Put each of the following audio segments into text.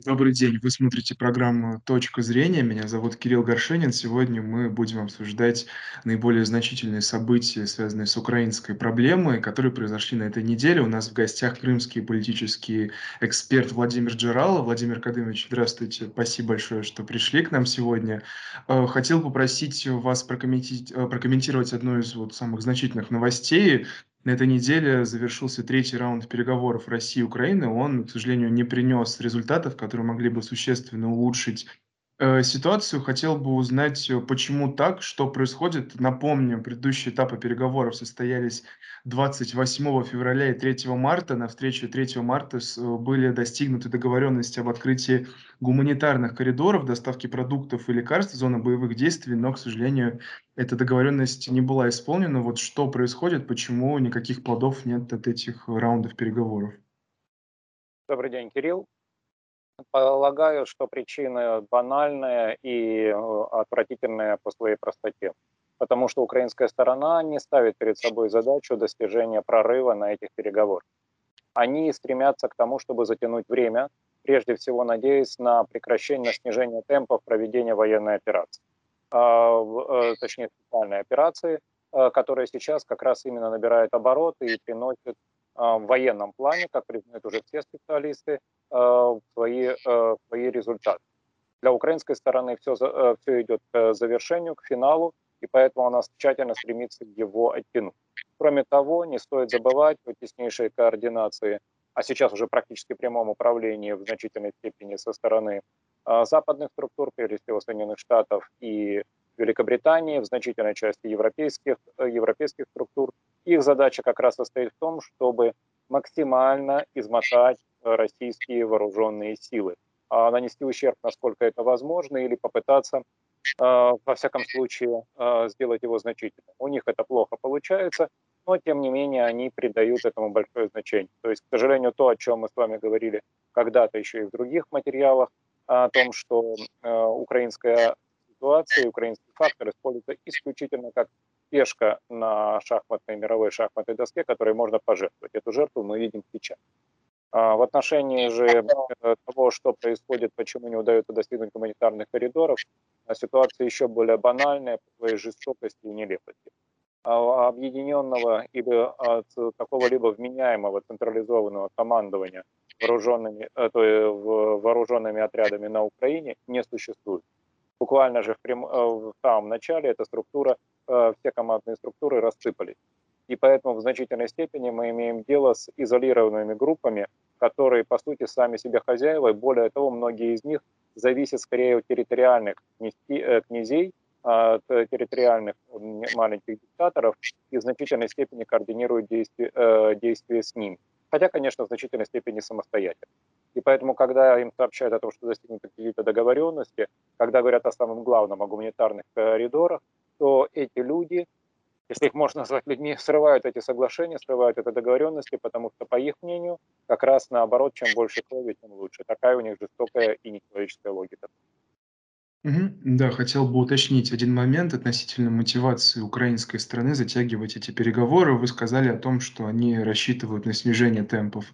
Добрый день. Вы смотрите программу "Точка зрения". Меня зовут Кирилл Горшенин. Сегодня мы будем обсуждать наиболее значительные события, связанные с украинской проблемой, которые произошли на этой неделе. У нас в гостях крымский политический эксперт Владимир Джералов. Владимир Кадымович, здравствуйте. Спасибо большое, что пришли к нам сегодня. Э, хотел попросить вас прокомменти э, прокомментировать одну из вот самых значительных новостей. На этой неделе завершился третий раунд переговоров России и Украины. Он, к сожалению, не принес результатов, которые могли бы существенно улучшить ситуацию. Хотел бы узнать, э, почему так, что происходит. Напомню, предыдущие этапы переговоров состоялись 28 февраля и 3 марта. На встрече 3 марта э, были достигнуты договоренности об открытии гуманитарных коридоров, доставки продуктов и лекарств в зону боевых действий, но, к сожалению, эта договоренность не была исполнена. Вот что происходит, почему никаких плодов нет от этих раундов переговоров? Добрый день, Кирилл. Полагаю, что причина банальная и э, отвратительная по своей простоте. Потому что украинская сторона не ставит перед собой задачу достижения прорыва на этих переговорах. Они стремятся к тому, чтобы затянуть время, прежде всего надеясь на прекращение, на снижение темпов проведения военной операции. А, э, точнее, специальной операции, э, которая сейчас как раз именно набирает обороты и приносит в военном плане, как признают уже все специалисты, а, свои, э, свои результаты. Для украинской стороны все, все идет к завершению, к финалу, и поэтому она тщательно стремится его оттянуть. Кроме того, не стоит забывать о теснейшей координации, а сейчас уже практически прямом управлении в значительной степени со стороны а, западных структур, прежде всего Соединенных Штатов и Великобритании, в значительной части европейских, э, европейских структур. Их задача как раз состоит в том, чтобы максимально измотать российские вооруженные силы, а нанести ущерб, насколько это возможно, или попытаться, а, во всяком случае, сделать его значительным. У них это плохо получается, но, тем не менее, они придают этому большое значение. То есть, к сожалению, то, о чем мы с вами говорили когда-то еще и в других материалах, о том, что э, украинская ситуация, украинский фактор используется исключительно как пешка на шахматной, мировой шахматной доске, которой можно пожертвовать. Эту жертву мы видим сейчас. А в отношении же э, того, что происходит, почему не удается достигнуть гуманитарных коридоров, ситуация еще более банальная по своей жестокости и нелепости. А объединенного или от какого-либо вменяемого централизованного командования вооруженными, э, то есть вооруженными отрядами на Украине не существует. Буквально же в, прям, э, в самом начале эта структура, э, все командные структуры рассыпались. И поэтому в значительной степени мы имеем дело с изолированными группами, которые, по сути, сами себе хозяева, и более того, многие из них зависят скорее от территориальных князей, от территориальных маленьких диктаторов и в значительной степени координируют действия, действия с ними хотя, конечно, в значительной степени самостоятельно. И поэтому, когда им сообщают о том, что достигнуты какие-то договоренности, когда говорят о самом главном, о гуманитарных коридорах, то эти люди, если их можно назвать людьми, срывают эти соглашения, срывают эти договоренности, потому что, по их мнению, как раз наоборот, чем больше крови, тем лучше. Такая у них жестокая и нечеловеческая логика. Да, хотел бы уточнить один момент относительно мотивации украинской стороны затягивать эти переговоры. Вы сказали о том, что они рассчитывают на снижение темпов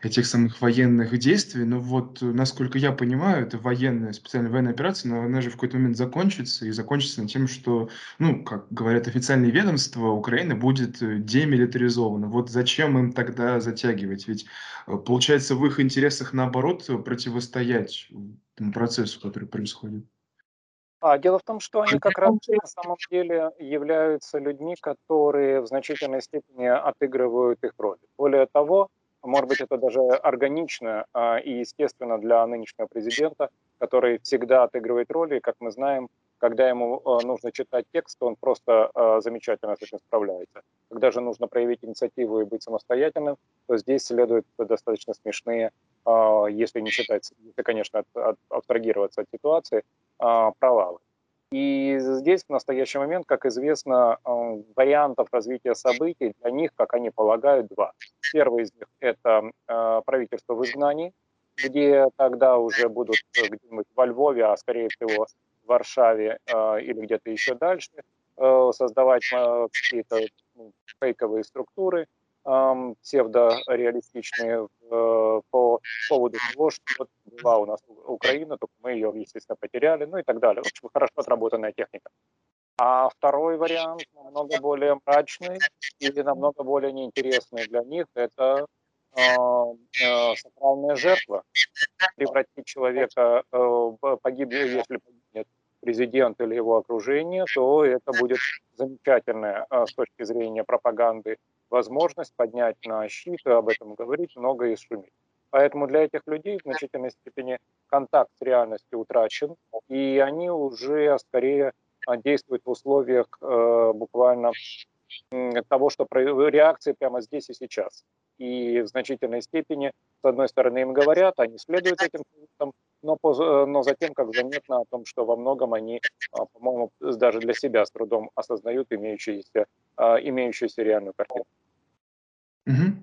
этих самых военных действий. Но вот, э, насколько я понимаю, это военная, специальная военная операция, но она же в какой-то момент закончится, и закончится на тем, что, ну, как говорят официальные ведомства, Украина будет э, демилитаризована. Вот зачем им тогда затягивать? Ведь, э, получается, в их интересах, наоборот, противостоять тому процессу, который происходит. А, дело в том, что они как раз на самом деле являются людьми, которые в значительной степени отыгрывают их роль. Более того, может быть, это даже органично а, и естественно для нынешнего президента, который всегда отыгрывает роли, и, как мы знаем, когда ему а, нужно читать текст, он просто а, замечательно с этим справляется. Когда же нужно проявить инициативу и быть самостоятельным, то здесь следуют достаточно смешные, а, если не считать, если, конечно, абстрагироваться от ситуации, провалы. И здесь в настоящий момент, как известно, а, вариантов развития событий для них, как они полагают, два. Первый из них – это а, правительство в изгнании, где тогда уже будут где-нибудь во Львове, а скорее всего в Варшаве или где-то еще дальше, создавать какие-то ну, фейковые структуры, псевдореалистичные по поводу того, что была у нас Украина, только мы ее, естественно, потеряли, ну и так далее. В общем, хорошо отработанная техника. А второй вариант, намного более мрачный или намного более неинтересный для них, это э, э, сакральная жертва. Превратить человека, э, погиб, если погибнет президент или его окружение, то это будет замечательная э, с точки зрения пропаганды возможность поднять на щит и об этом говорить, много и шуметь. Поэтому для этих людей в значительной степени контакт с реальностью утрачен, и они уже скорее а, действуют в условиях э, буквально того, что реакции прямо здесь и сейчас. И в значительной степени, с одной стороны, им говорят, они следуют этим советам, но, э, но затем, как заметно о том, что во многом они, а, по-моему, даже для себя с трудом осознают имеющуюся, а, имеющуюся реальную картину.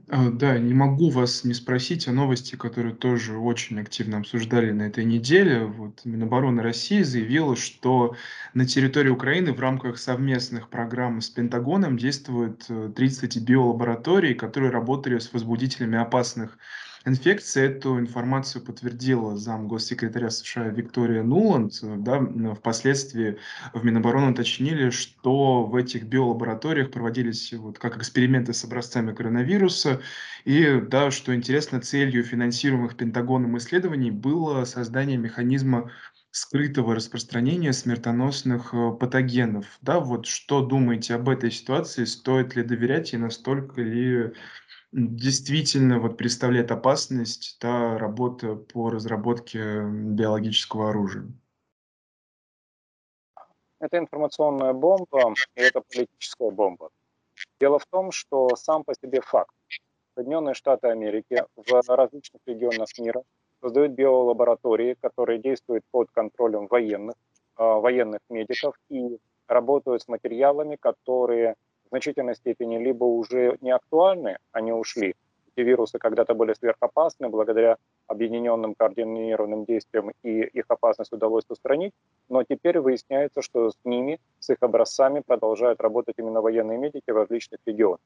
А, да, не могу вас не спросить о новости, которую тоже очень активно обсуждали на этой неделе. Вот Минобороны России заявила, что на территории Украины в рамках совместных программ с Пентагоном действуют э, 30 биолабораторий, которые работали с возбудителями опасных инфекции. Эту информацию подтвердила зам госсекретаря США Виктория Нуланд. Да, впоследствии в Минобороны уточнили, что в этих биолабораториях проводились вот как эксперименты с образцами коронавируса. И да, что интересно, целью финансируемых Пентагоном исследований было создание механизма скрытого распространения смертоносных э, патогенов. Да, вот что думаете об этой ситуации? Стоит ли доверять и настолько ли действительно вот представляет опасность та работа по разработке биологического оружия? Это информационная бомба, и это политическая бомба. Дело в том, что сам по себе факт. Соединенные Штаты Америки в различных регионах мира создают биолаборатории, которые действуют под контролем военных, а, военных медиков и работают с материалами, которые в значительной степени либо уже не актуальны, они ушли. Эти вирусы когда-то были сверхопасны, благодаря объединенным координированным действиям и их опасность удалось устранить, но теперь выясняется, что с ними, с их образцами продолжают работать именно военные медики в различных регионах.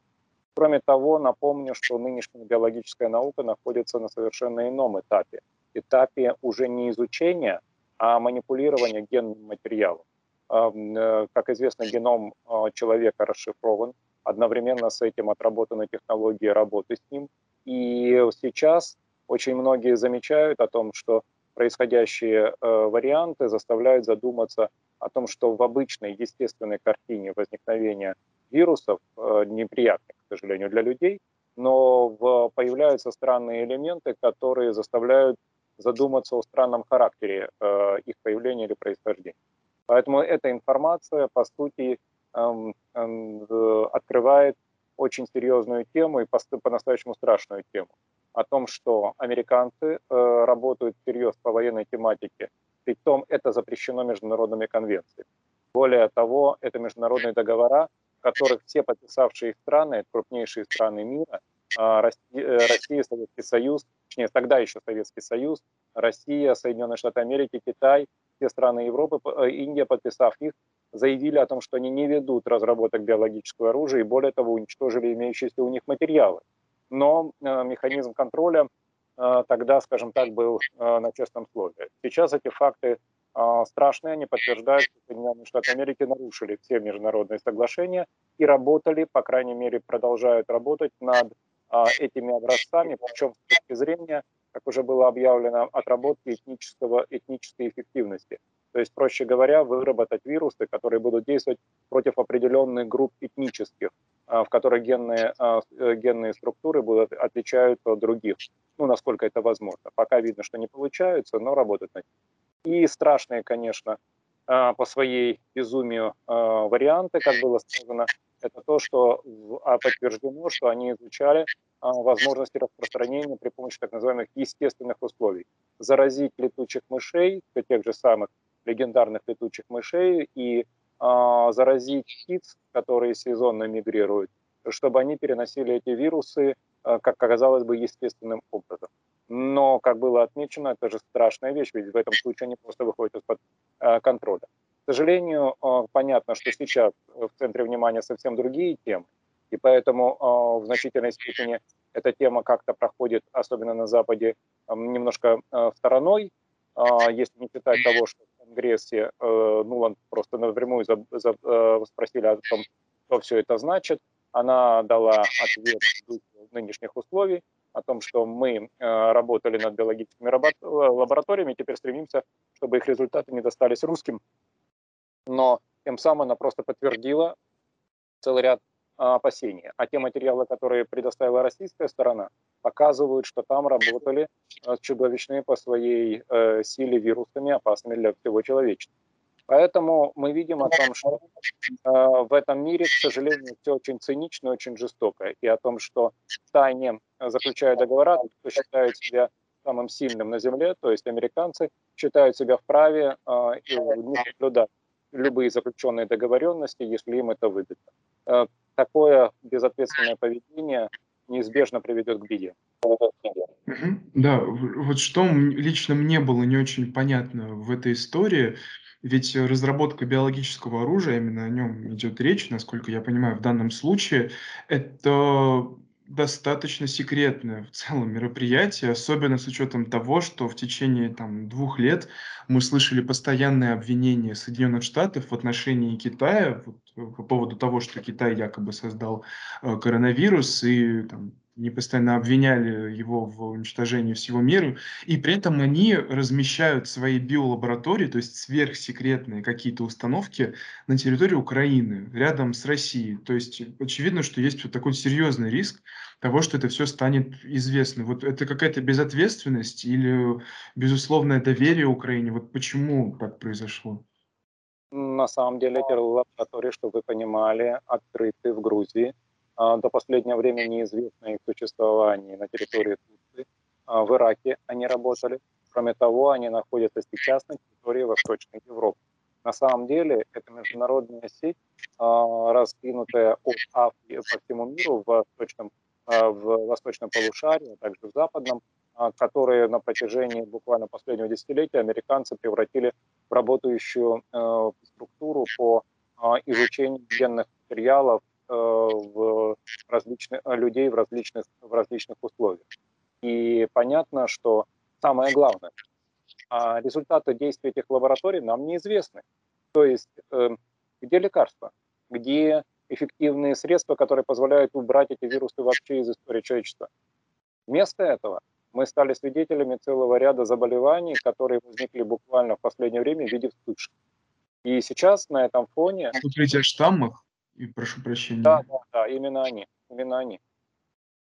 Кроме того, напомню, что нынешняя биологическая наука находится на совершенно ином этапе. Этапе уже не изучения, а манипулирования генным материалом. Э, как известно, геном а, человека расшифрован, одновременно с этим отработаны технологии работы с ним. И сейчас очень многие замечают о том, что происходящие э, варианты заставляют задуматься о том, что в обычной естественной картине возникновения вирусов, э, неприятных, к сожалению, для людей, но появляются странные элементы, которые заставляют задуматься о странном характере их появления или происхождения. Поэтому эта информация, по сути, эм, эм, открывает очень серьезную тему и по-настоящему страшную тему о том, что американцы э, работают всерьез по военной тематике, при том это запрещено международными конвенциями. Более того, это международные договора, которых все подписавшие страны, крупнейшие страны мира, а, э, Россия, Советский Союз, точнее, тогда еще Советский Союз, Россия, Соединенные Штаты Америки, Китай – все страны Европы, э, Индия, подписав их, заявили о том, что они не ведут разработок биологического оружия и более того уничтожили имеющиеся у них материалы. Но э, механизм контроля э, тогда, скажем так, был на честном слове. Сейчас эти факты страшные, они подтверждают, что Соединенные Штаты Америки нарушили все международные соглашения и работали, по крайней мере, продолжают работать над этими образцами, причем с точки зрения как уже было объявлено, отработки этнического, этнической эффективности. То есть, проще говоря, выработать вирусы, которые будут действовать против определенных групп этнических, а, в которых генные, а, э, генные структуры будут отличаются от других. Ну, насколько это возможно. Пока видно, что не получается, но работать над ним. И страшные, конечно, а, по своей безумию варианты, как было сказано, это то, что подтверждено, что они изучали а, возможности распространения при помощи так называемых естественных условий. Заразить летучих мышей, тех же самых легендарных летучих мышей, и а, заразить птиц, которые сезонно мигрируют, чтобы они переносили эти вирусы, а, как оказалось бы, естественным образом. Но, как было отмечено, это же страшная вещь, ведь в этом случае они просто выходят из-под а, контроля. К сожалению, а, понятно, что сейчас в центре внимания совсем другие темы, и поэтому э, в значительной степени эта тема как-то проходит, особенно на Западе, немножко стороной, а, если не считать того, что в Конгрессе Нуланд просто напрямую спросили о том, что все это значит, она дала ответ в нынешних условий о том, что мы работали над биологическими лабораториями, теперь стремимся, чтобы их результаты не достались русским. Но тем самым она просто подтвердила целый ряд а, опасений. А те материалы, которые предоставила российская сторона, показывают, что там работали а, чудовищные по своей э, силе вирусами, опасными для всего человечества. Поэтому мы видим о том, что э, в этом мире, к сожалению, все очень цинично, очень жестоко. И о том, что тайне заключают договора, кто считает себя самым сильным на Земле, то есть американцы, считают себя вправе э, и не соблюдать любые заключенные договоренности, если им это выгодно. Э, такое безответственное поведение неизбежно приведет к беде. Да, вот что лично мне было не очень понятно в этой истории, ведь разработка биологического оружия, именно о нем идет речь, насколько я понимаю, в данном случае, это достаточно секретное в целом мероприятие, особенно с учетом того, что в течение там, двух лет мы слышали постоянные обвинения Соединенных Штатов в отношении Китая вот, э, по поводу того, что Китай якобы создал э, коронавирус и там, они постоянно обвиняли его в уничтожении всего мира, и при этом они размещают свои биолаборатории, то есть сверхсекретные какие-то установки на территории Украины, рядом с Россией. То есть очевидно, что есть вот такой серьезный риск того, что это все станет известно. Вот это какая-то безответственность или безусловное доверие Украине? Вот почему так произошло? На самом деле эти лаборатории, чтобы вы понимали, открыты в Грузии, до последнего времени неизвестно их существование на территории Турции. А, в Ираке они работали. Кроме того, они находятся сейчас на территории Восточной Европы. На самом деле, это международная сеть, а, раскинутая от Африки по всему миру в восточном, в восточном полушарии, а также в западном, которые на протяжении буквально последнего десятилетия американцы превратили в работающую э, структуру по изучению генных материалов в различных, э, людей в различных, в различных условиях. И понятно, что самое главное, а результаты действий этих лабораторий нам неизвестны. То есть э, где лекарства, где эффективные средства, которые позволяют убрать эти вирусы вообще из истории человечества. Вместо этого мы стали свидетелями целого ряда заболеваний, которые возникли буквально в последнее время в виде вспышек. И сейчас на этом фоне... Говорите о штаммах? И прошу прощения. Да, да, да, именно они, именно они.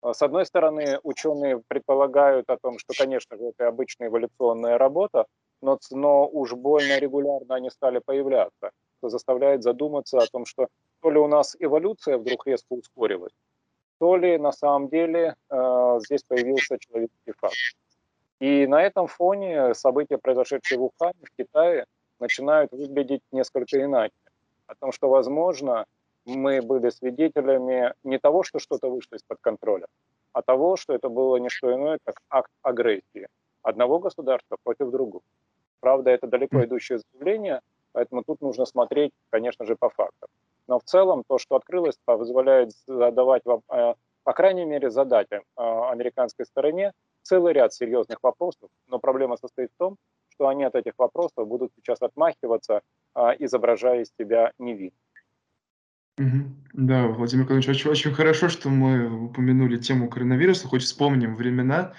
А, с одной стороны, ученые предполагают о том, что, конечно же, это обычная эволюционная работа, но, но уж больно регулярно они стали появляться, что заставляет задуматься о том, что то ли у нас эволюция вдруг резко ускорилась, то ли на самом деле э, здесь появился человеческий факт. И на этом фоне события, произошедшие в Ухане, в Китае, начинают выглядеть несколько иначе. О том, что, возможно, мы были свидетелями не того, что что-то вышло из-под контроля, а того, что это было не что иное, как акт агрессии одного государства против другого. Правда, это далеко идущее заявление, поэтому тут нужно смотреть, конечно же, по фактам. Но в целом то, что открылось, позволяет задавать вам, э, по крайней мере, задать э, американской стороне целый ряд серьезных вопросов, но проблема состоит в том, что они от этих вопросов будут сейчас отмахиваться, э, изображая из себя невинных. Да, Владимир Николаевич, очень, очень хорошо, что мы упомянули тему коронавируса, хоть вспомним времена,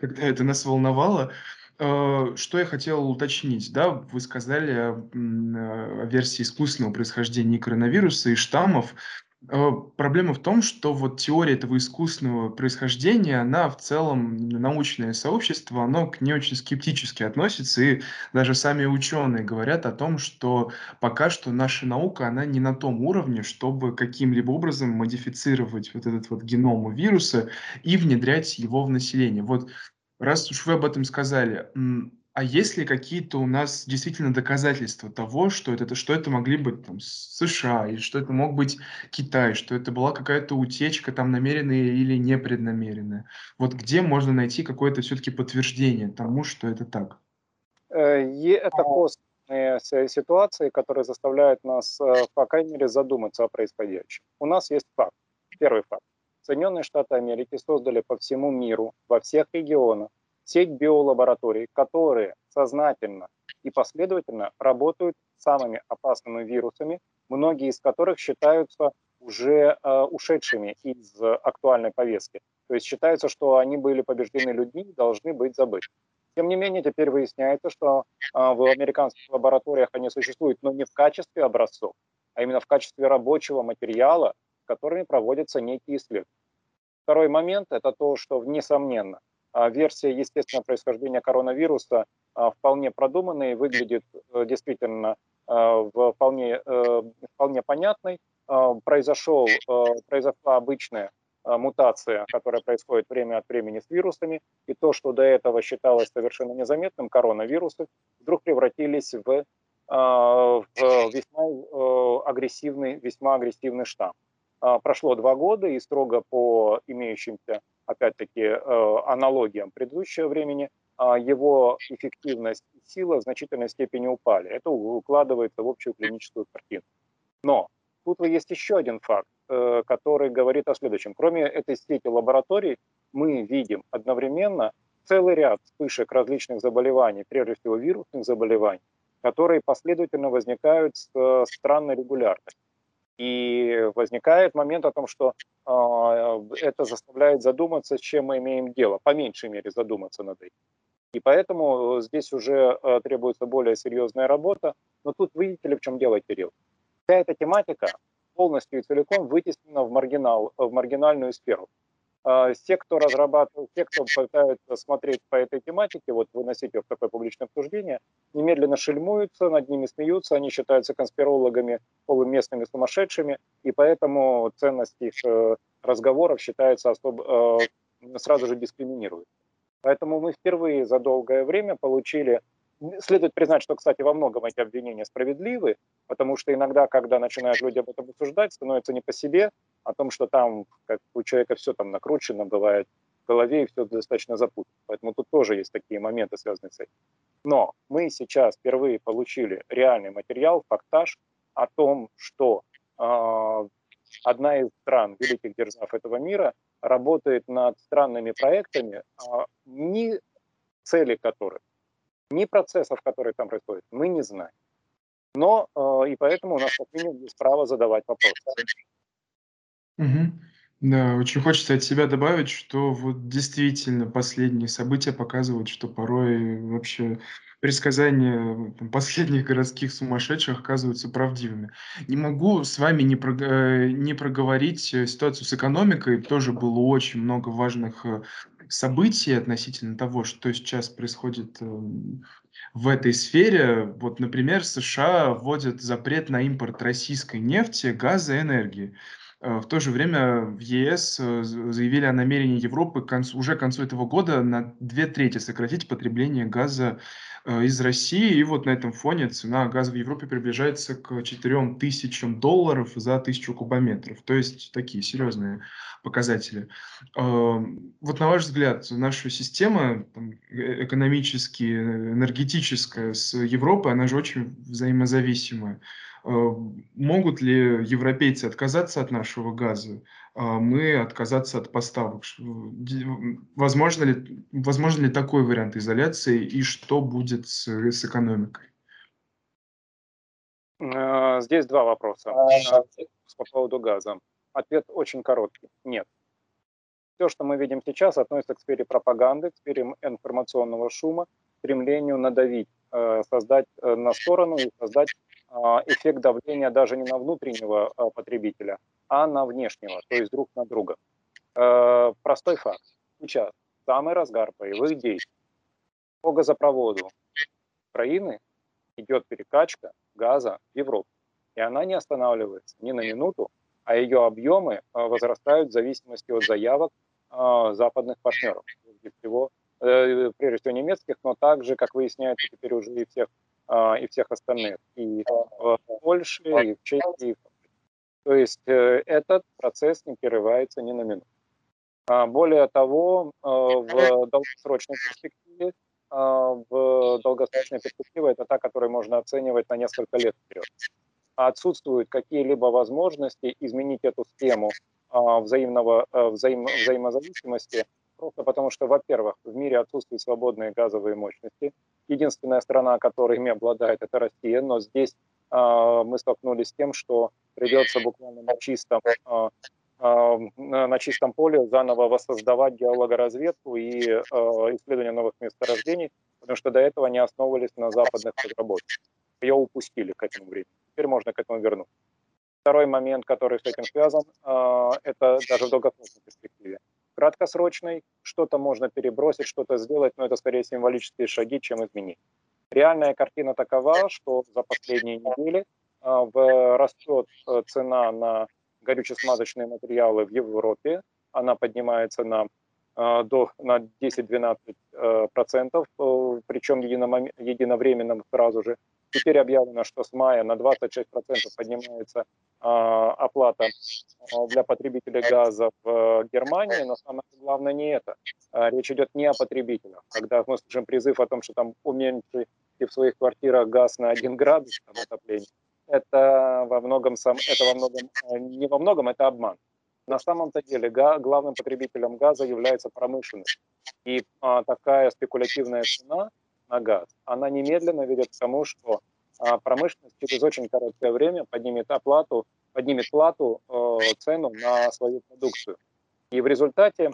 когда это нас волновало. Э, что я хотел уточнить, да, вы сказали о версии искусственного происхождения коронавируса и штаммов. Э, проблема в том, что вот теория этого искусственного происхождения, она в целом, научное сообщество, оно к ней очень скептически относится, и даже сами ученые говорят о том, что пока что наша наука, она не на том уровне, чтобы каким-либо образом модифицировать вот этот вот геном вируса и внедрять его в население. Вот раз уж вы об этом сказали, а есть ли какие-то у нас действительно доказательства того, что это, что это могли быть там, США, или что это мог быть Китай, что это была какая-то утечка там намеренная или непреднамеренная? Вот где можно найти какое-то все-таки подтверждение тому, что это так? Э, это косвенные ситуации, которые заставляют нас, э, по крайней мере, задуматься о происходящем. У нас есть факт. Первый факт. Соединенные Штаты Америки создали по всему миру, во всех регионах, сеть биолабораторий, которые сознательно и последовательно работают с самыми опасными вирусами, многие из которых считаются уже э, ушедшими из актуальной повестки. То есть считается, что они были побеждены людьми и должны быть забыты. Тем не менее, теперь выясняется, что э, в американских лабораториях они существуют, но не в качестве образцов, а именно в качестве рабочего материала, с которыми проводятся некие исследования. Второй момент – это то, что, несомненно, э, версия естественного происхождения коронавируса э, вполне продуманная и выглядит э, действительно э, вполне, э, вполне понятной, а, произошел, а, произошла обычная а, мутация, которая происходит время от времени с вирусами, и то, что до этого считалось совершенно незаметным, коронавирусы, вдруг превратились в, в весьма агрессивный, весьма агрессивный штамм. Прошло два года, и строго по имеющимся, опять-таки, аналогиям предыдущего времени, его эффективность и сила в значительной степени упали. Это укладывается в общую клиническую картину. Но тут есть еще один факт, э, который говорит о следующем. Кроме этой сети лабораторий, мы видим одновременно целый ряд вспышек различных заболеваний, прежде всего вирусных заболеваний, которые последовательно возникают с э, странной регулярностью. И возникает момент о том, что э, это заставляет задуматься, чем мы имеем дело, по меньшей мере задуматься над этим. И поэтому здесь уже э, требуется более серьезная работа. Но тут видите ли, в чем дело, Кирилл? вся эта тематика полностью и целиком вытеснена в, маргинал, в маргинальную сферу. А, те, кто разрабатывает, те, кто пытаются смотреть по этой тематике, вот выносить ее в такое публичное обсуждение, немедленно шельмуются, над ними смеются, они считаются конспирологами, полуместными сумасшедшими, и поэтому ценность их э, разговоров считается особо, э, сразу же дискриминирует. Поэтому мы впервые за долгое время получили Следует признать, что, кстати, во многом эти обвинения справедливы, потому что иногда, когда начинают люди об этом обсуждать, становится не по себе, о том, что там как у человека все там накручено бывает в голове и все достаточно запутано. Поэтому тут тоже есть такие моменты, связанные с этим. Но мы сейчас впервые получили реальный материал, фактаж о том, что э, одна из стран, великих держав этого мира, работает над странными проектами, э, ни цели которых ни процессов, которые там происходят, мы не знаем. Но э, и поэтому у нас как минимум есть право задавать вопросы. Угу. Да, очень хочется от себя добавить, что вот действительно последние события показывают, что порой вообще предсказания последних городских сумасшедших оказываются правдивыми. Не могу с вами не, прог- э, не проговорить э, ситуацию с экономикой. Тоже было очень много важных э, событий относительно того, что сейчас происходит эм, в этой сфере. Вот, например, США вводят запрет на импорт российской нефти, газа энергии. Э, в то же время в ЕС э, заявили о намерении Европы к концу, уже к концу этого года на две трети сократить потребление газа э, из России. И вот на этом фоне цена газа в Европе приближается к 4 тысячам долларов за тысячу кубометров. То есть такие серьезные показатели. Вот на ваш взгляд, наша система экономически, энергетическая с Европой, она же очень взаимозависимая. Э, могут ли европейцы отказаться от нашего газа, а мы отказаться от поставок? Возможно ли, возможно ли такой вариант изоляции и что будет с, с экономикой? Э, здесь два вопроса. А, по поводу газа. Ответ очень короткий. Нет. Все, что мы видим сейчас, относится к сфере пропаганды, к сфере информационного шума, стремлению надавить, э, создать на сторону и создать а, эффект давления даже не на внутреннего а, потребителя, а на внешнего, то есть друг на друга. Э, простой факт. Сейчас самый разгар боевых действий по газопроводу Украины идет перекачка газа в Европу. И она не останавливается ни на минуту, а ее объемы а, возрастают в зависимости от заявок западных партнеров, прежде всего, э, прежде всего немецких, но также, как выясняется теперь уже и всех а, и всех остальных, и в Польше, и в Чехии. То есть э, этот процесс не прерывается ни на минуту. А, более того, э, в долгосрочной перспективе, а, в долгосрочной перспективе это та, которую можно оценивать на несколько лет вперед. Отсутствуют какие-либо возможности изменить эту схему а, взаимного, а, взаим, взаимозависимости, просто потому что, во-первых, в мире отсутствуют свободные газовые мощности. Единственная страна, которая ими обладает, это Россия, но здесь а, мы столкнулись с тем, что придется буквально на чистом, на чистом поле заново воссоздавать геологоразведку и исследование новых месторождений, потому что до этого они основывались на западных разработках. Ее упустили к этому времени. Теперь можно к этому вернуться. Второй момент, который с этим связан, это даже в долгосрочной перспективе. Краткосрочный, что-то можно перебросить, что-то сделать, но это скорее символические шаги, чем изменить. Реальная картина такова, что за последние недели в растет э, цена на горюче-смазочные материалы в Европе. Она поднимается на, до, на 10-12%, э, процентов, э, причем единовременно сразу же. Теперь объявлено, что с мая на 26% поднимается а, оплата а, для потребителей газа в Германии, но самое главное не это. А, речь идет не о потребителях. Когда мы слышим призыв о том, что там уменьшите в своих квартирах газ на 1 градус отопления, это во многом, сам, это во многом, не во многом, это обман. На самом-то деле главным потребителем газа является промышленность. И а, такая спекулятивная цена – на газ, она немедленно ведет к тому, что а, промышленность через очень короткое время поднимет оплату, поднимет плату, э, цену на свою продукцию. И в результате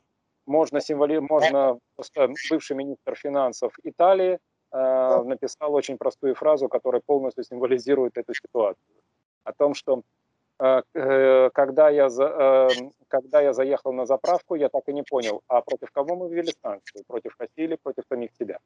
можно, символи... можно бывший министр финансов Италии э, написал очень простую фразу, которая полностью символизирует эту ситуацию. О том, что э, когда я, за, когда я заехал на заправку, я так и не понял, а против кого мы ввели санкции? Против России или против самих себя?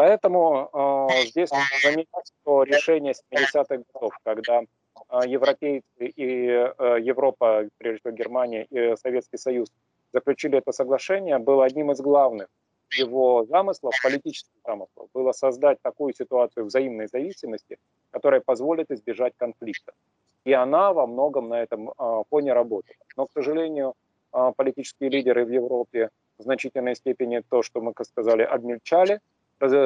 Поэтому э, здесь нужно заметить, что решение 70-х годов, когда э, европейцы и э, Европа, прежде всего Германия и Советский Союз заключили это соглашение, было одним из главных его замыслов, политических замыслов, было создать такую ситуацию взаимной зависимости, которая позволит избежать конфликта. И она во многом на этом э, фоне работает. Но, к сожалению, э, политические лидеры в Европе в значительной степени то, что мы, сказали, обмельчали,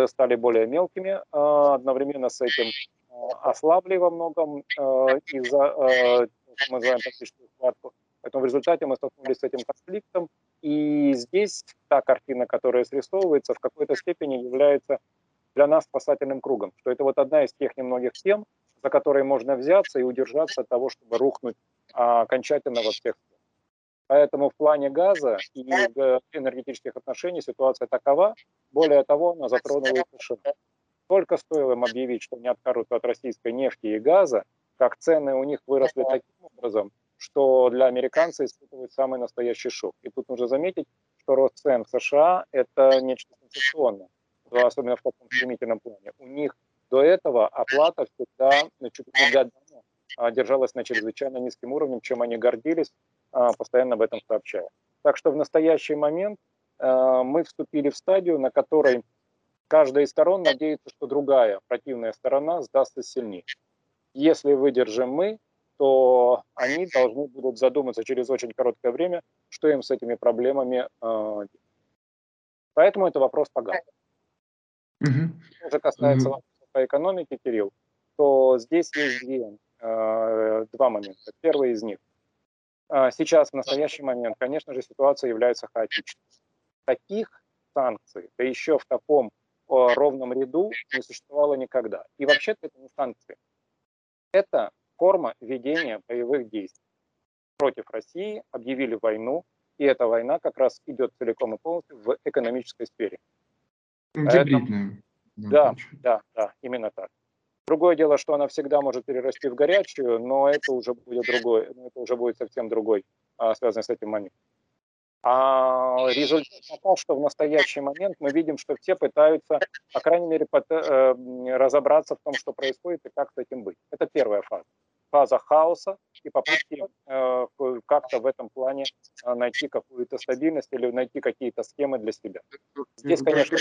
стали более мелкими, а, одновременно с этим а, ослабли во многом а, из-за, мы называем токсическую схватку. Поэтому в результате мы столкнулись с этим конфликтом, и здесь та картина, которая срисовывается, в какой-то степени является для нас спасательным кругом, что это вот одна из тех немногих тем, за которые можно взяться и удержаться от того, чтобы рухнуть окончательно во всех Поэтому в плане газа и энергетических отношений ситуация такова. Более того, она затронула и США. Только стоило им объявить, что они откажутся от российской нефти и газа, как цены у них выросли таким образом, что для американцев испытывают самый настоящий шок. И тут нужно заметить, что рост цен в США – это нечто сенсационное, особенно в таком стремительном плане. У них до этого оплата всегда чуть не годами а, держалась на чрезвычайно низким уровне, чем они гордились, а, постоянно об этом сообщая. Так что в настоящий момент а, мы вступили в стадию, на которой каждая из сторон надеется, что другая противная сторона сдастся сильнее. Если выдержим мы, то они должны будут задуматься через очень короткое время, что им с этими проблемами делать. Поэтому это вопрос по газу. Что же касается вопроса по экономике, Кирилл, то здесь есть две, два момента. Первый из них – а, сейчас, в настоящий момент, конечно же, ситуация является хаотичной. Таких санкций, да еще в таком ровном ряду не существовало никогда. И вообще-то это не санкции. Это форма ведения боевых действий. Против России объявили войну, и эта война как раз идет целиком и полностью в экономической сфере. Гибридная. Да, да, да, именно так. Другое дело, что она всегда может перерасти в горячую, но это уже будет другой, это уже будет совсем другой, а, связанный с этим момент. А результат такой, что в настоящий момент мы видим, что все пытаются, по крайней мере, э, разобраться в том, что происходит и как с этим быть. Это первая фаза. Фаза хаоса и попытки э, как-то в этом плане э, найти какую-то стабильность или найти какие-то схемы для себя. Здесь, конечно,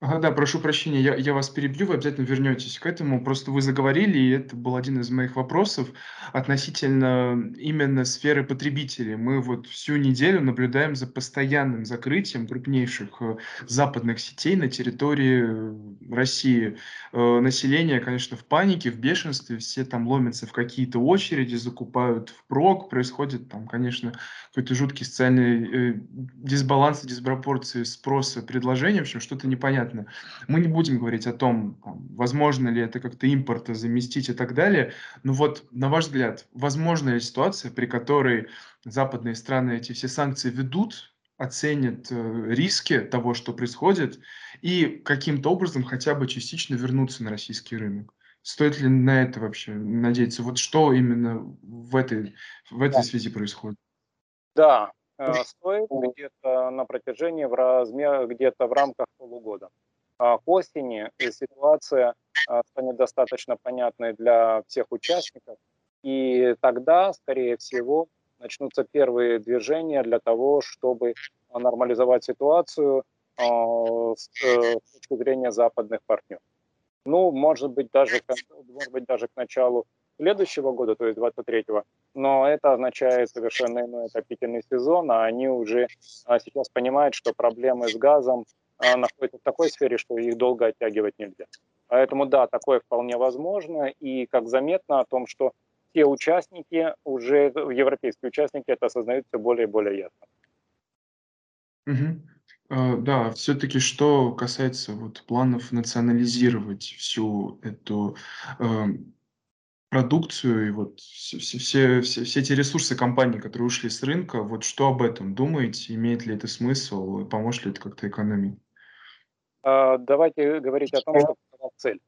Ага, да, прошу прощения, я я вас перебью, вы обязательно вернетесь к этому. Просто вы заговорили, и это был один из моих вопросов относительно именно сферы потребителей. Мы вот всю неделю наблюдаем за постоянным закрытием крупнейших, э, западных сетей на территории, России. Э, население, конечно, в панике, в бешенстве, все там ломятся в какие-то очереди, закупают впрок, происходит там, конечно, какой-то жуткий социальный, э, дисбаланс, диспропорции спроса предложения, в общем, что-то непонятное понятно. Мы не будем говорить о том, там, возможно ли это как-то импорта заместить и так далее. Но вот, на ваш взгляд, возможна ли ситуация, при которой западные страны эти все санкции ведут, оценят э, риски того, что происходит, и каким-то образом хотя бы частично вернуться на российский рынок? Стоит ли на это вообще надеяться? Вот что именно в этой, в этой связи происходит? Да, стоит где-то на протяжении в размер, где-то в рамках полугода. А, к осени ситуация а, станет достаточно понятной для всех участников, и тогда, скорее всего, начнутся первые движения для того, чтобы нормализовать ситуацию э, с точки зрения западных партнеров. Ну, может быть, даже, может быть, даже к началу следующего года, то есть 23-го, но это означает совершенно иной отопительный сезон, а они уже сейчас понимают, что проблемы с газом а, находятся в такой сфере, что их долго оттягивать нельзя. Поэтому да, такое вполне возможно. И как заметно о том, что те участники, уже европейские участники это осознают все более и более ясно. А, да, все-таки что касается вот планов национализировать всю эту эм, продукцию и вот все, все, все, все, все эти ресурсы компаний, которые ушли с рынка, вот что об этом думаете? Имеет ли это смысл? Поможет ли это как-то экономии? А, давайте говорить о том, что цель.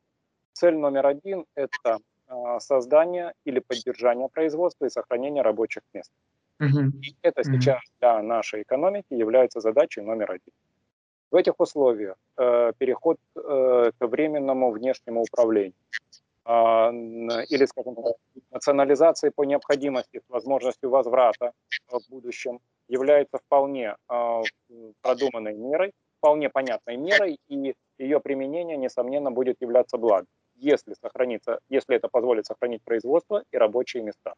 Цель номер один – это а, создание или поддержание производства и сохранение рабочих мест. И это сейчас для нашей экономики является задачей номер один. В этих условиях э, переход э, к временному внешнему управлению или, скажем так, национализации по необходимости с возможностью возврата в будущем является вполне продуманной мерой, вполне понятной мерой, и ее применение, несомненно, будет являться благом, если, сохранится, если это позволит сохранить производство и рабочие места.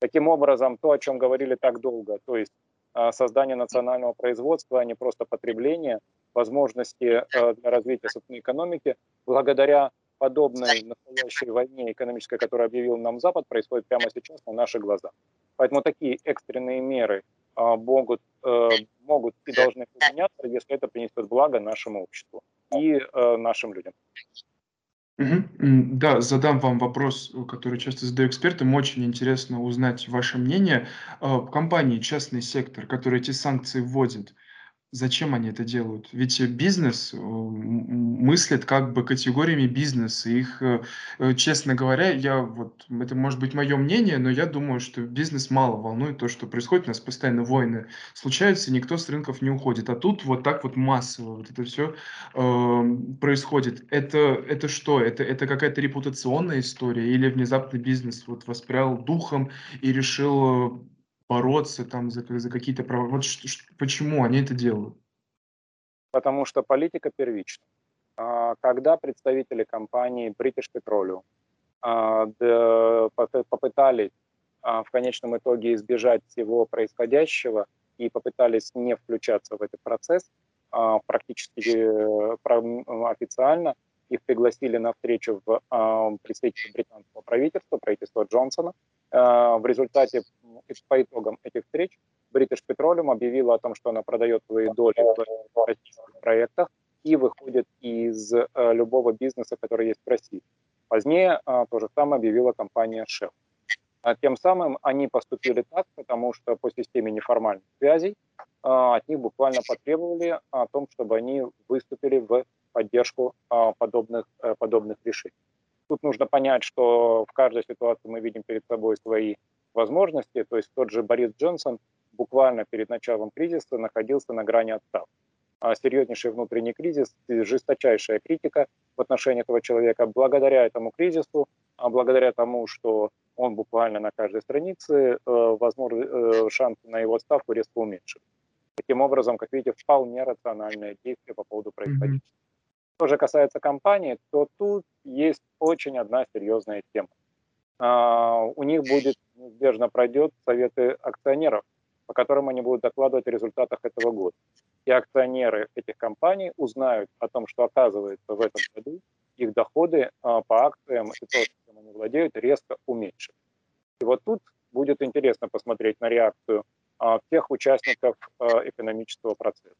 Таким образом, то, о чем говорили так долго, то есть а, создание национального производства, а не просто потребление, возможности для развития собственной экономики, благодаря подобной настоящей войне экономической, которую объявил нам Запад, происходит прямо сейчас на наших глазах. Поэтому такие экстренные меры а, могут, э, могут и должны применяться, если это принесет благо нашему обществу и э, нашим людям. Да, задам вам вопрос, который часто задаю экспертам. Очень интересно узнать ваше мнение. А, Компании, частный сектор, которые эти санкции вводят, Зачем они это делают? Ведь, э, бизнес, э, мыслит как бы категориями бизнеса. Их, э, э, честно говоря, я вот, это может быть мое мнение, но я думаю, что бизнес мало волнует то, что происходит. У нас постоянно войны случаются, никто с рынков не уходит. А тут вот так вот массово вот это все происходит. Это, это что? Это, это какая-то репутационная история или внезапно бизнес вот воспрял духом и решил бороться там за, за какие-то права. Вот ш- ш- почему они это делают? Потому что политика первична. А, Когда представители компании British Petroleum а, попытались а, в конечном итоге избежать всего происходящего и попытались не включаться в этот процесс, практически э, официально их пригласили на встречу в а, представителя британского правительства, правительства Джонсона. А, В результате по итогам этих встреч British Petroleum объявила о том, что она продает свои доли в российских проектах и выходит из э, любого бизнеса, который есть в России. Позднее а, то же самое объявила компания Shell. Тем самым они поступили так, потому что по системе неформальных связей от них буквально потребовали о том, чтобы они выступили в поддержку а, подобных, э, подобных решений. Тут нужно понять, что в каждой ситуации мы видим перед собой свои возможности. То есть тот же Борис Джонсон буквально перед началом кризиса находился на грани отставки. А серьезнейший внутренний кризис, жесточайшая критика в отношении этого человека. Благодаря этому кризису, а благодаря тому, что он буквально на каждой странице, э, возможно, э, шансы на его отставку резко уменьшились. Таким образом, как видите, вполне рациональное действие по поводу происходящего. Что же касается компании, то тут есть очень одна серьезная тема. А, у них будет, неизбежно пройдет советы акционеров, по которым они будут докладывать о результатах этого года. И акционеры этих компаний узнают о том, что оказывается в этом году их доходы а, по акциям и то, чем они владеют, резко уменьшились. И вот тут будет интересно посмотреть на реакцию а, всех участников экономического процесса.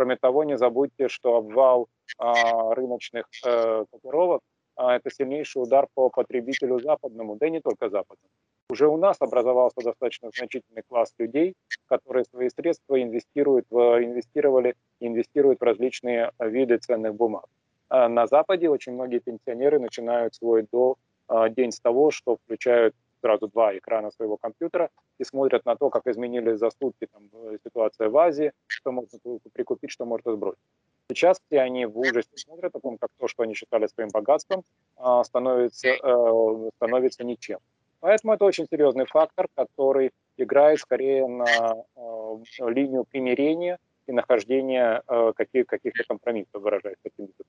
Кроме того, не забудьте, что обвал рыночных э, котировок а это сильнейший удар по потребителю западному, да и не только западному. Уже у нас образовался достаточно значительный класс людей, которые свои средства инвестируют в, инвестировали инвестируют в различные виды ценных бумаг. А на Западе очень многие пенсионеры начинают свой до, а, день с того, что включают сразу два экрана своего компьютера и смотрят на то, как изменились за сутки там, э, ситуация в Азии, что можно прикупить, что можно сбросить. Сейчас все они в ужасе смотрят о том, как то, что они считали своим богатством, а, становится, э, становится ничем. Поэтому это очень серьезный фактор, который играет скорее на э, линию примирения и нахождения каких, каких-то компромиссов, выражаясь таким языком.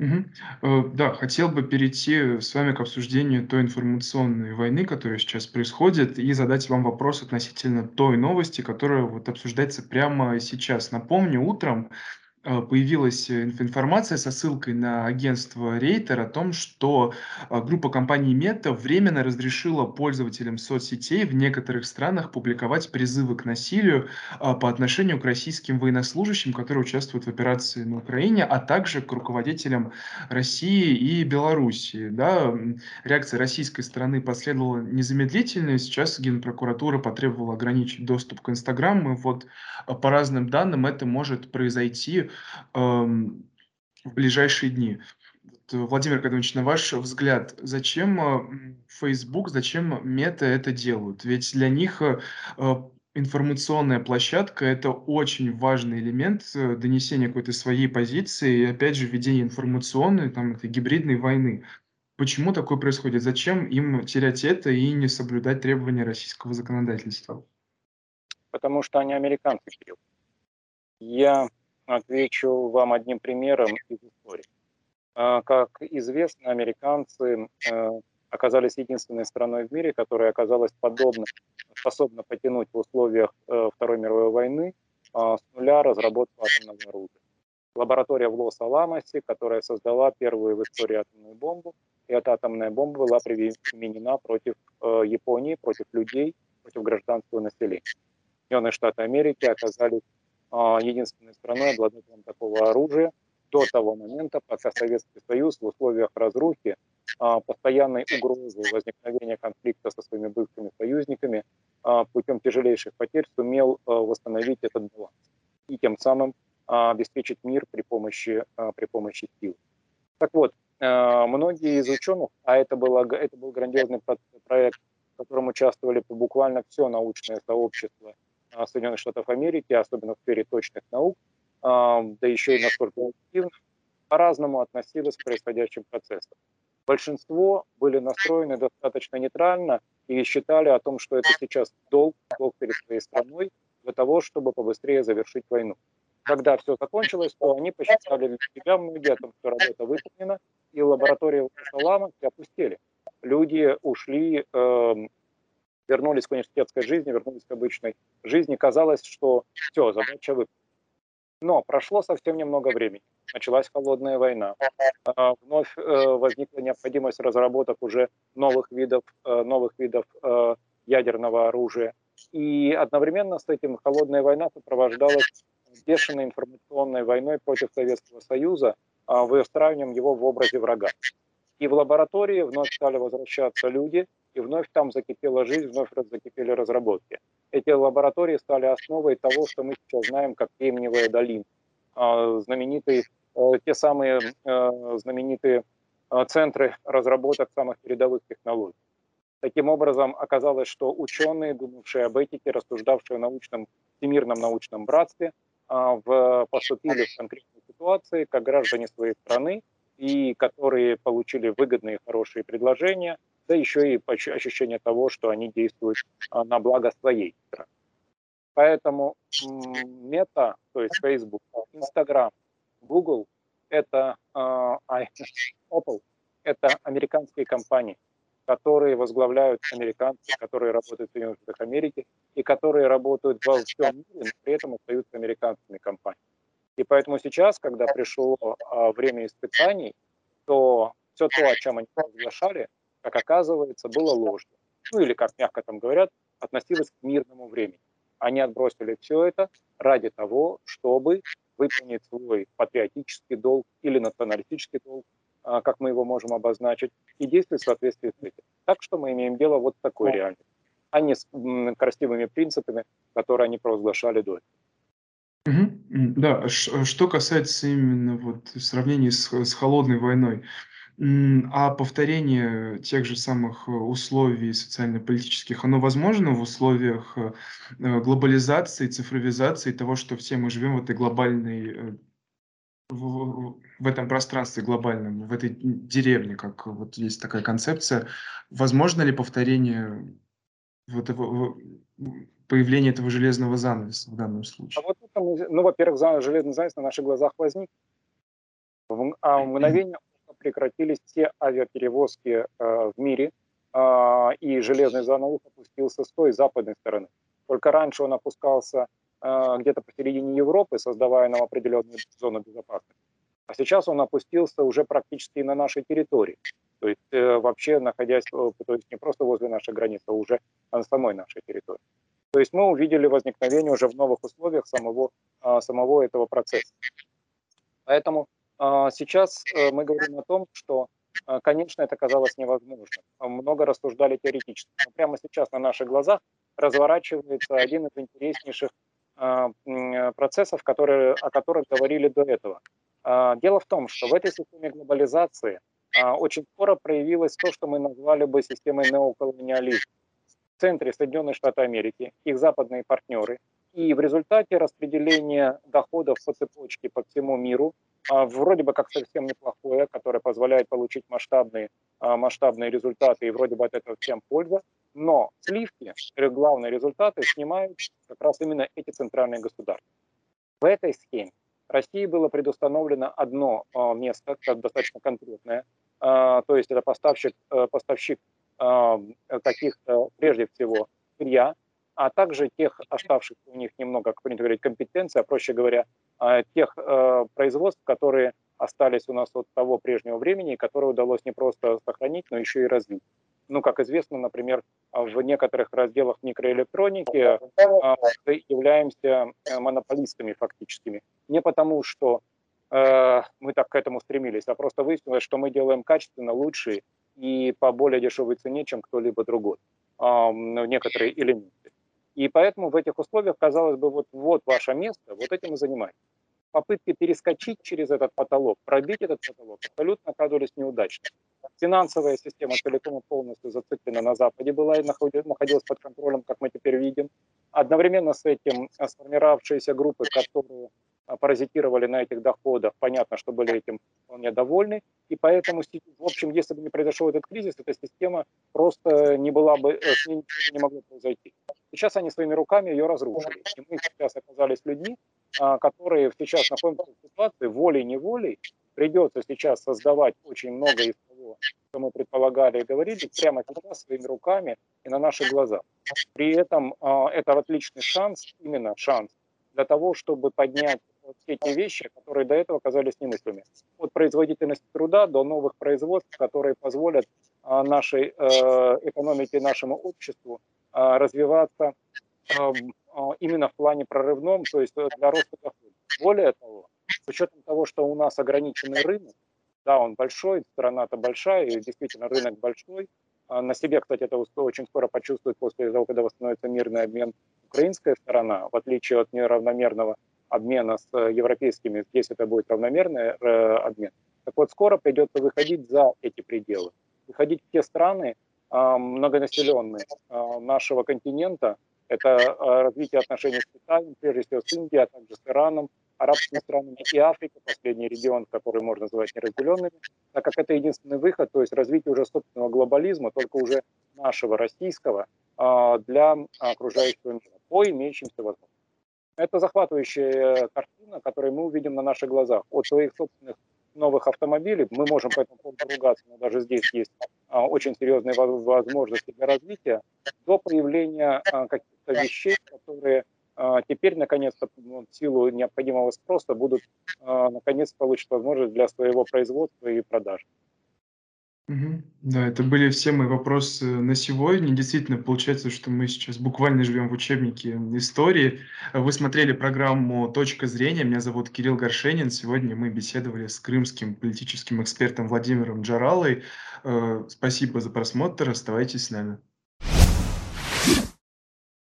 Да, хотел бы перейти с вами к обсуждению той информационной войны, которая сейчас происходит, и задать вам вопрос относительно той новости, которая вот обсуждается прямо сейчас. Напомню, утром появилась э, информация со ссылкой на агентство Рейтер о том, что а, группа компаний Мета временно разрешила пользователям соцсетей в некоторых странах публиковать призывы к насилию а, по отношению к российским военнослужащим, которые участвуют в операции на Украине, а также к руководителям России и Белоруссии. Да, реакция российской стороны последовала незамедлительно. Сейчас Генпрокуратура потребовала ограничить доступ к Инстаграм. И вот по разным данным это может произойти в ближайшие дни. Владимир Кадович, на ваш взгляд, зачем э, Facebook, зачем мета это делают? Ведь для них э, э, информационная площадка– это очень важный элемент донесения какой-то своей позиции и, опять же, ведения информационной, там, этой гибридной войны. Почему такое происходит? Зачем им терять это и не соблюдать требования российского законодательства? Потому что они американцы, Кирилл. Я Отвечу вам одним примером из истории. А, как известно, американцы э, оказались единственной страной в мире, которая оказалась подобна, способна потянуть в условиях э, Второй мировой войны а, с нуля разработку атомного оружия. Лаборатория в Лос-Аламосе, которая создала первую в истории атомную бомбу, и эта атомная бомба была применена против э, Японии, против людей, против гражданского населения. Соединенные Штаты Америки оказались единственной страной, обладателем такого оружия до того момента, пока Советский Союз в условиях разрухи, а, постоянной угрозы возникновения конфликта со своими бывшими союзниками а, путем тяжелейших потерь сумел восстановить этот баланс и тем самым обеспечить мир при помощи, при помощи сил. Так вот, многие из ученых, а это, было, это был грандиозный проект, в котором участвовали буквально все научное сообщество а, Соединенных Штатов Америки, особенно в сфере точных наук, а, да еще и настолько активно, по-разному относилось к происходящим процессам. Большинство были настроены достаточно нейтрально и считали о том, что это сейчас долг, долг перед своей страной для того, чтобы побыстрее завершить войну. Когда все закончилось, то они посчитали для себя многие о том, что работа выполнена, и лаборатории в Салама опустили. Люди ушли э, вернулись к университетской жизни, вернулись к обычной жизни. Казалось, что все, задача выполнена. Но прошло совсем немного времени. Началась холодная война. А, вновь э, возникла необходимость разработок уже новых видов, э, новых видов э, ядерного оружия. И одновременно с этим холодная война сопровождалась бешеной информационной войной против Советского Союза, а, выстраиванием его в образе врага. И в лаборатории вновь стали возвращаться люди, и вновь там закипела жизнь, вновь закипели разработки. Эти лаборатории стали основой того, что мы сейчас знаем как Кремниевая долина. А, знаменитые, э, те самые э, знаменитые э, центры разработок самых передовых технологий. Таким образом, оказалось, что ученые, думавшие об этике, рассуждавшие о научном, всемирном научном братстве, а, в, поступили в конкретные ситуации, как граждане своей страны, и которые получили выгодные хорошие предложения – да еще и ощущение того, что они действуют а, на благо своей страны. Поэтому Мета, то есть Facebook, Instagram, Google это э, Apple, это американские компании, которые возглавляют американцы, которые работают в Соединенных Штатах Америки и которые работают во всем мире, но при этом остаются американскими компаниями. И поэтому сейчас, когда пришло а, время испытаний, то все то, о чем они разглашали, как оказывается, было ложью. Ну или, как мягко там говорят, относилось к мирному времени. Они отбросили все это ради того, чтобы выполнить свой патриотический долг или националистический долг, а, как мы его можем обозначить, и действовать в соответствии с этим. Так что мы имеем дело вот с такой реальностью, а не с красивыми принципами, которые они провозглашали до этого. Мгм. Да, что касается именно вот сравнения с с холодной войной, а повторение тех же самых, э, условий социально-политических, оно возможно в условиях, э, э, глобализации, цифровизации, того, что все мы живем в этой глобальной, в в этом пространстве глобальном, в этой деревне, как вот есть такая концепция. Возможно ли повторение вот этого, появление этого железного занавеса в данном случае? А вот это, ну, во-первых, железный занавес на наших глазах возник, а в мгновение прекратились все авиаперевозки э, в мире, э, и железный занавес опустился с той западной стороны. Только раньше он опускался э, где-то посередине Европы, создавая нам определенную зону безопасности. А сейчас он опустился уже практически на нашей территории. То есть э, вообще находясь, то есть не просто возле нашей границы, а уже на самой нашей территории. То есть мы увидели возникновение уже в новых условиях самого, э, самого этого процесса. Поэтому а, сейчас э, мы говорим о том, что, э, конечно, это казалось невозможным. Много рассуждали теоретически. Но прямо сейчас на наших глазах разворачивается один из интереснейших а, процессов, которые, о которых говорили до этого. А, дело в том, что в этой системе глобализации очень скоро проявилось то, что мы назвали бы системой неоколониализма. В центре Соединенные Штаты Америки, их западные партнеры, и в результате распределения доходов по цепочке по всему миру а, вроде бы как совсем неплохое, которое позволяет получить масштабные, а, масштабные результаты, и вроде бы от этого всем польза, но сливки, главные результаты снимают как раз именно эти центральные государства. В этой схеме России было предустановлено одно а, место, как достаточно конкретное, то есть это поставщик, э, поставщик каких-то, прежде всего, сырья, а также тех оставшихся у них немного, как принято говорить, компетенций, а проще говоря, а, тех э, производств, которые остались у нас от того прежнего времени, которые удалось не просто сохранить, но еще и развить. Ну, как известно, например, в некоторых разделах микроэлектроники а, мы являемся э, монополистами фактическими. Не потому, что э, мы так к этому стремились, а просто выяснилось, что мы делаем качественно лучше и по более дешевой цене, чем кто-либо другой некоторые элементы. И поэтому в этих условиях, казалось бы, вот, вот ваше место, вот этим и занимайтесь попытки перескочить через этот потолок, пробить этот потолок, абсолютно оказывались неудачными. Финансовая система целиком и полностью зациклена на Западе была и находилась под контролем, как мы теперь видим. Одновременно с этим сформировавшиеся группы, которые паразитировали на этих доходах, понятно, что были этим вполне довольны. И поэтому, в общем, если бы не произошел этот кризис, эта система просто не была бы, э, с ней ничего не могло произойти. Сейчас они своими руками ее разрушили. И мы сейчас оказались людьми, а, которые сейчас находятся в ситуации, волей-неволей, придется сейчас создавать очень много из того, что мы предполагали и говорили, прямо сейчас своими руками и на наши глаза. При этом а, это отличный шанс, именно шанс, для того, чтобы поднять все те вещи, которые до этого казались немыслимыми. От производительности труда до новых производств, которые позволят а, нашей э, экономике, нашему обществу развиваться а, именно в плане прорывном, то есть э, для роста дохода. Более того, с учетом того, что у нас ограниченный рынок, да, он большой, страна-то большая, и действительно рынок большой. А на себе, кстати, это очень скоро почувствует после того, когда восстановится мирный обмен украинская сторона, в отличие от неравномерного обмена с э, европейскими, здесь это будет равномерный э, обмен. Так вот, скоро придется выходить за эти пределы, выходить в те страны э, многонаселенные э, нашего континента, это а, развитие отношений с Китаем, прежде всего с Индией, а также с Ираном, арабскими странами и Африкой, последний регион, который можно назвать неразделенными, так как это единственный выход, то есть развитие уже собственного глобализма, только уже нашего, российского, а, для окружающего мира по имеющимся возможностям. Это захватывающая картина, которую мы увидим на наших глазах от своих собственных новых автомобилей. Мы можем по этому поводу ругаться, но даже здесь есть а, очень серьезные возможности для развития, до появления а, каких-то вещей, которые а, теперь, наконец-то, ну, в силу необходимого спроса будут, а, наконец, получить возможность для своего производства и продажи. Да, это были все мои вопросы на сегодня. Действительно, получается, что мы сейчас буквально живем в учебнике истории. Вы смотрели программу "Точка зрения". Меня зовут Кирилл Горшенин. Сегодня мы беседовали с крымским политическим экспертом Владимиром Джаралой. Э, спасибо за просмотр. Оставайтесь с нами.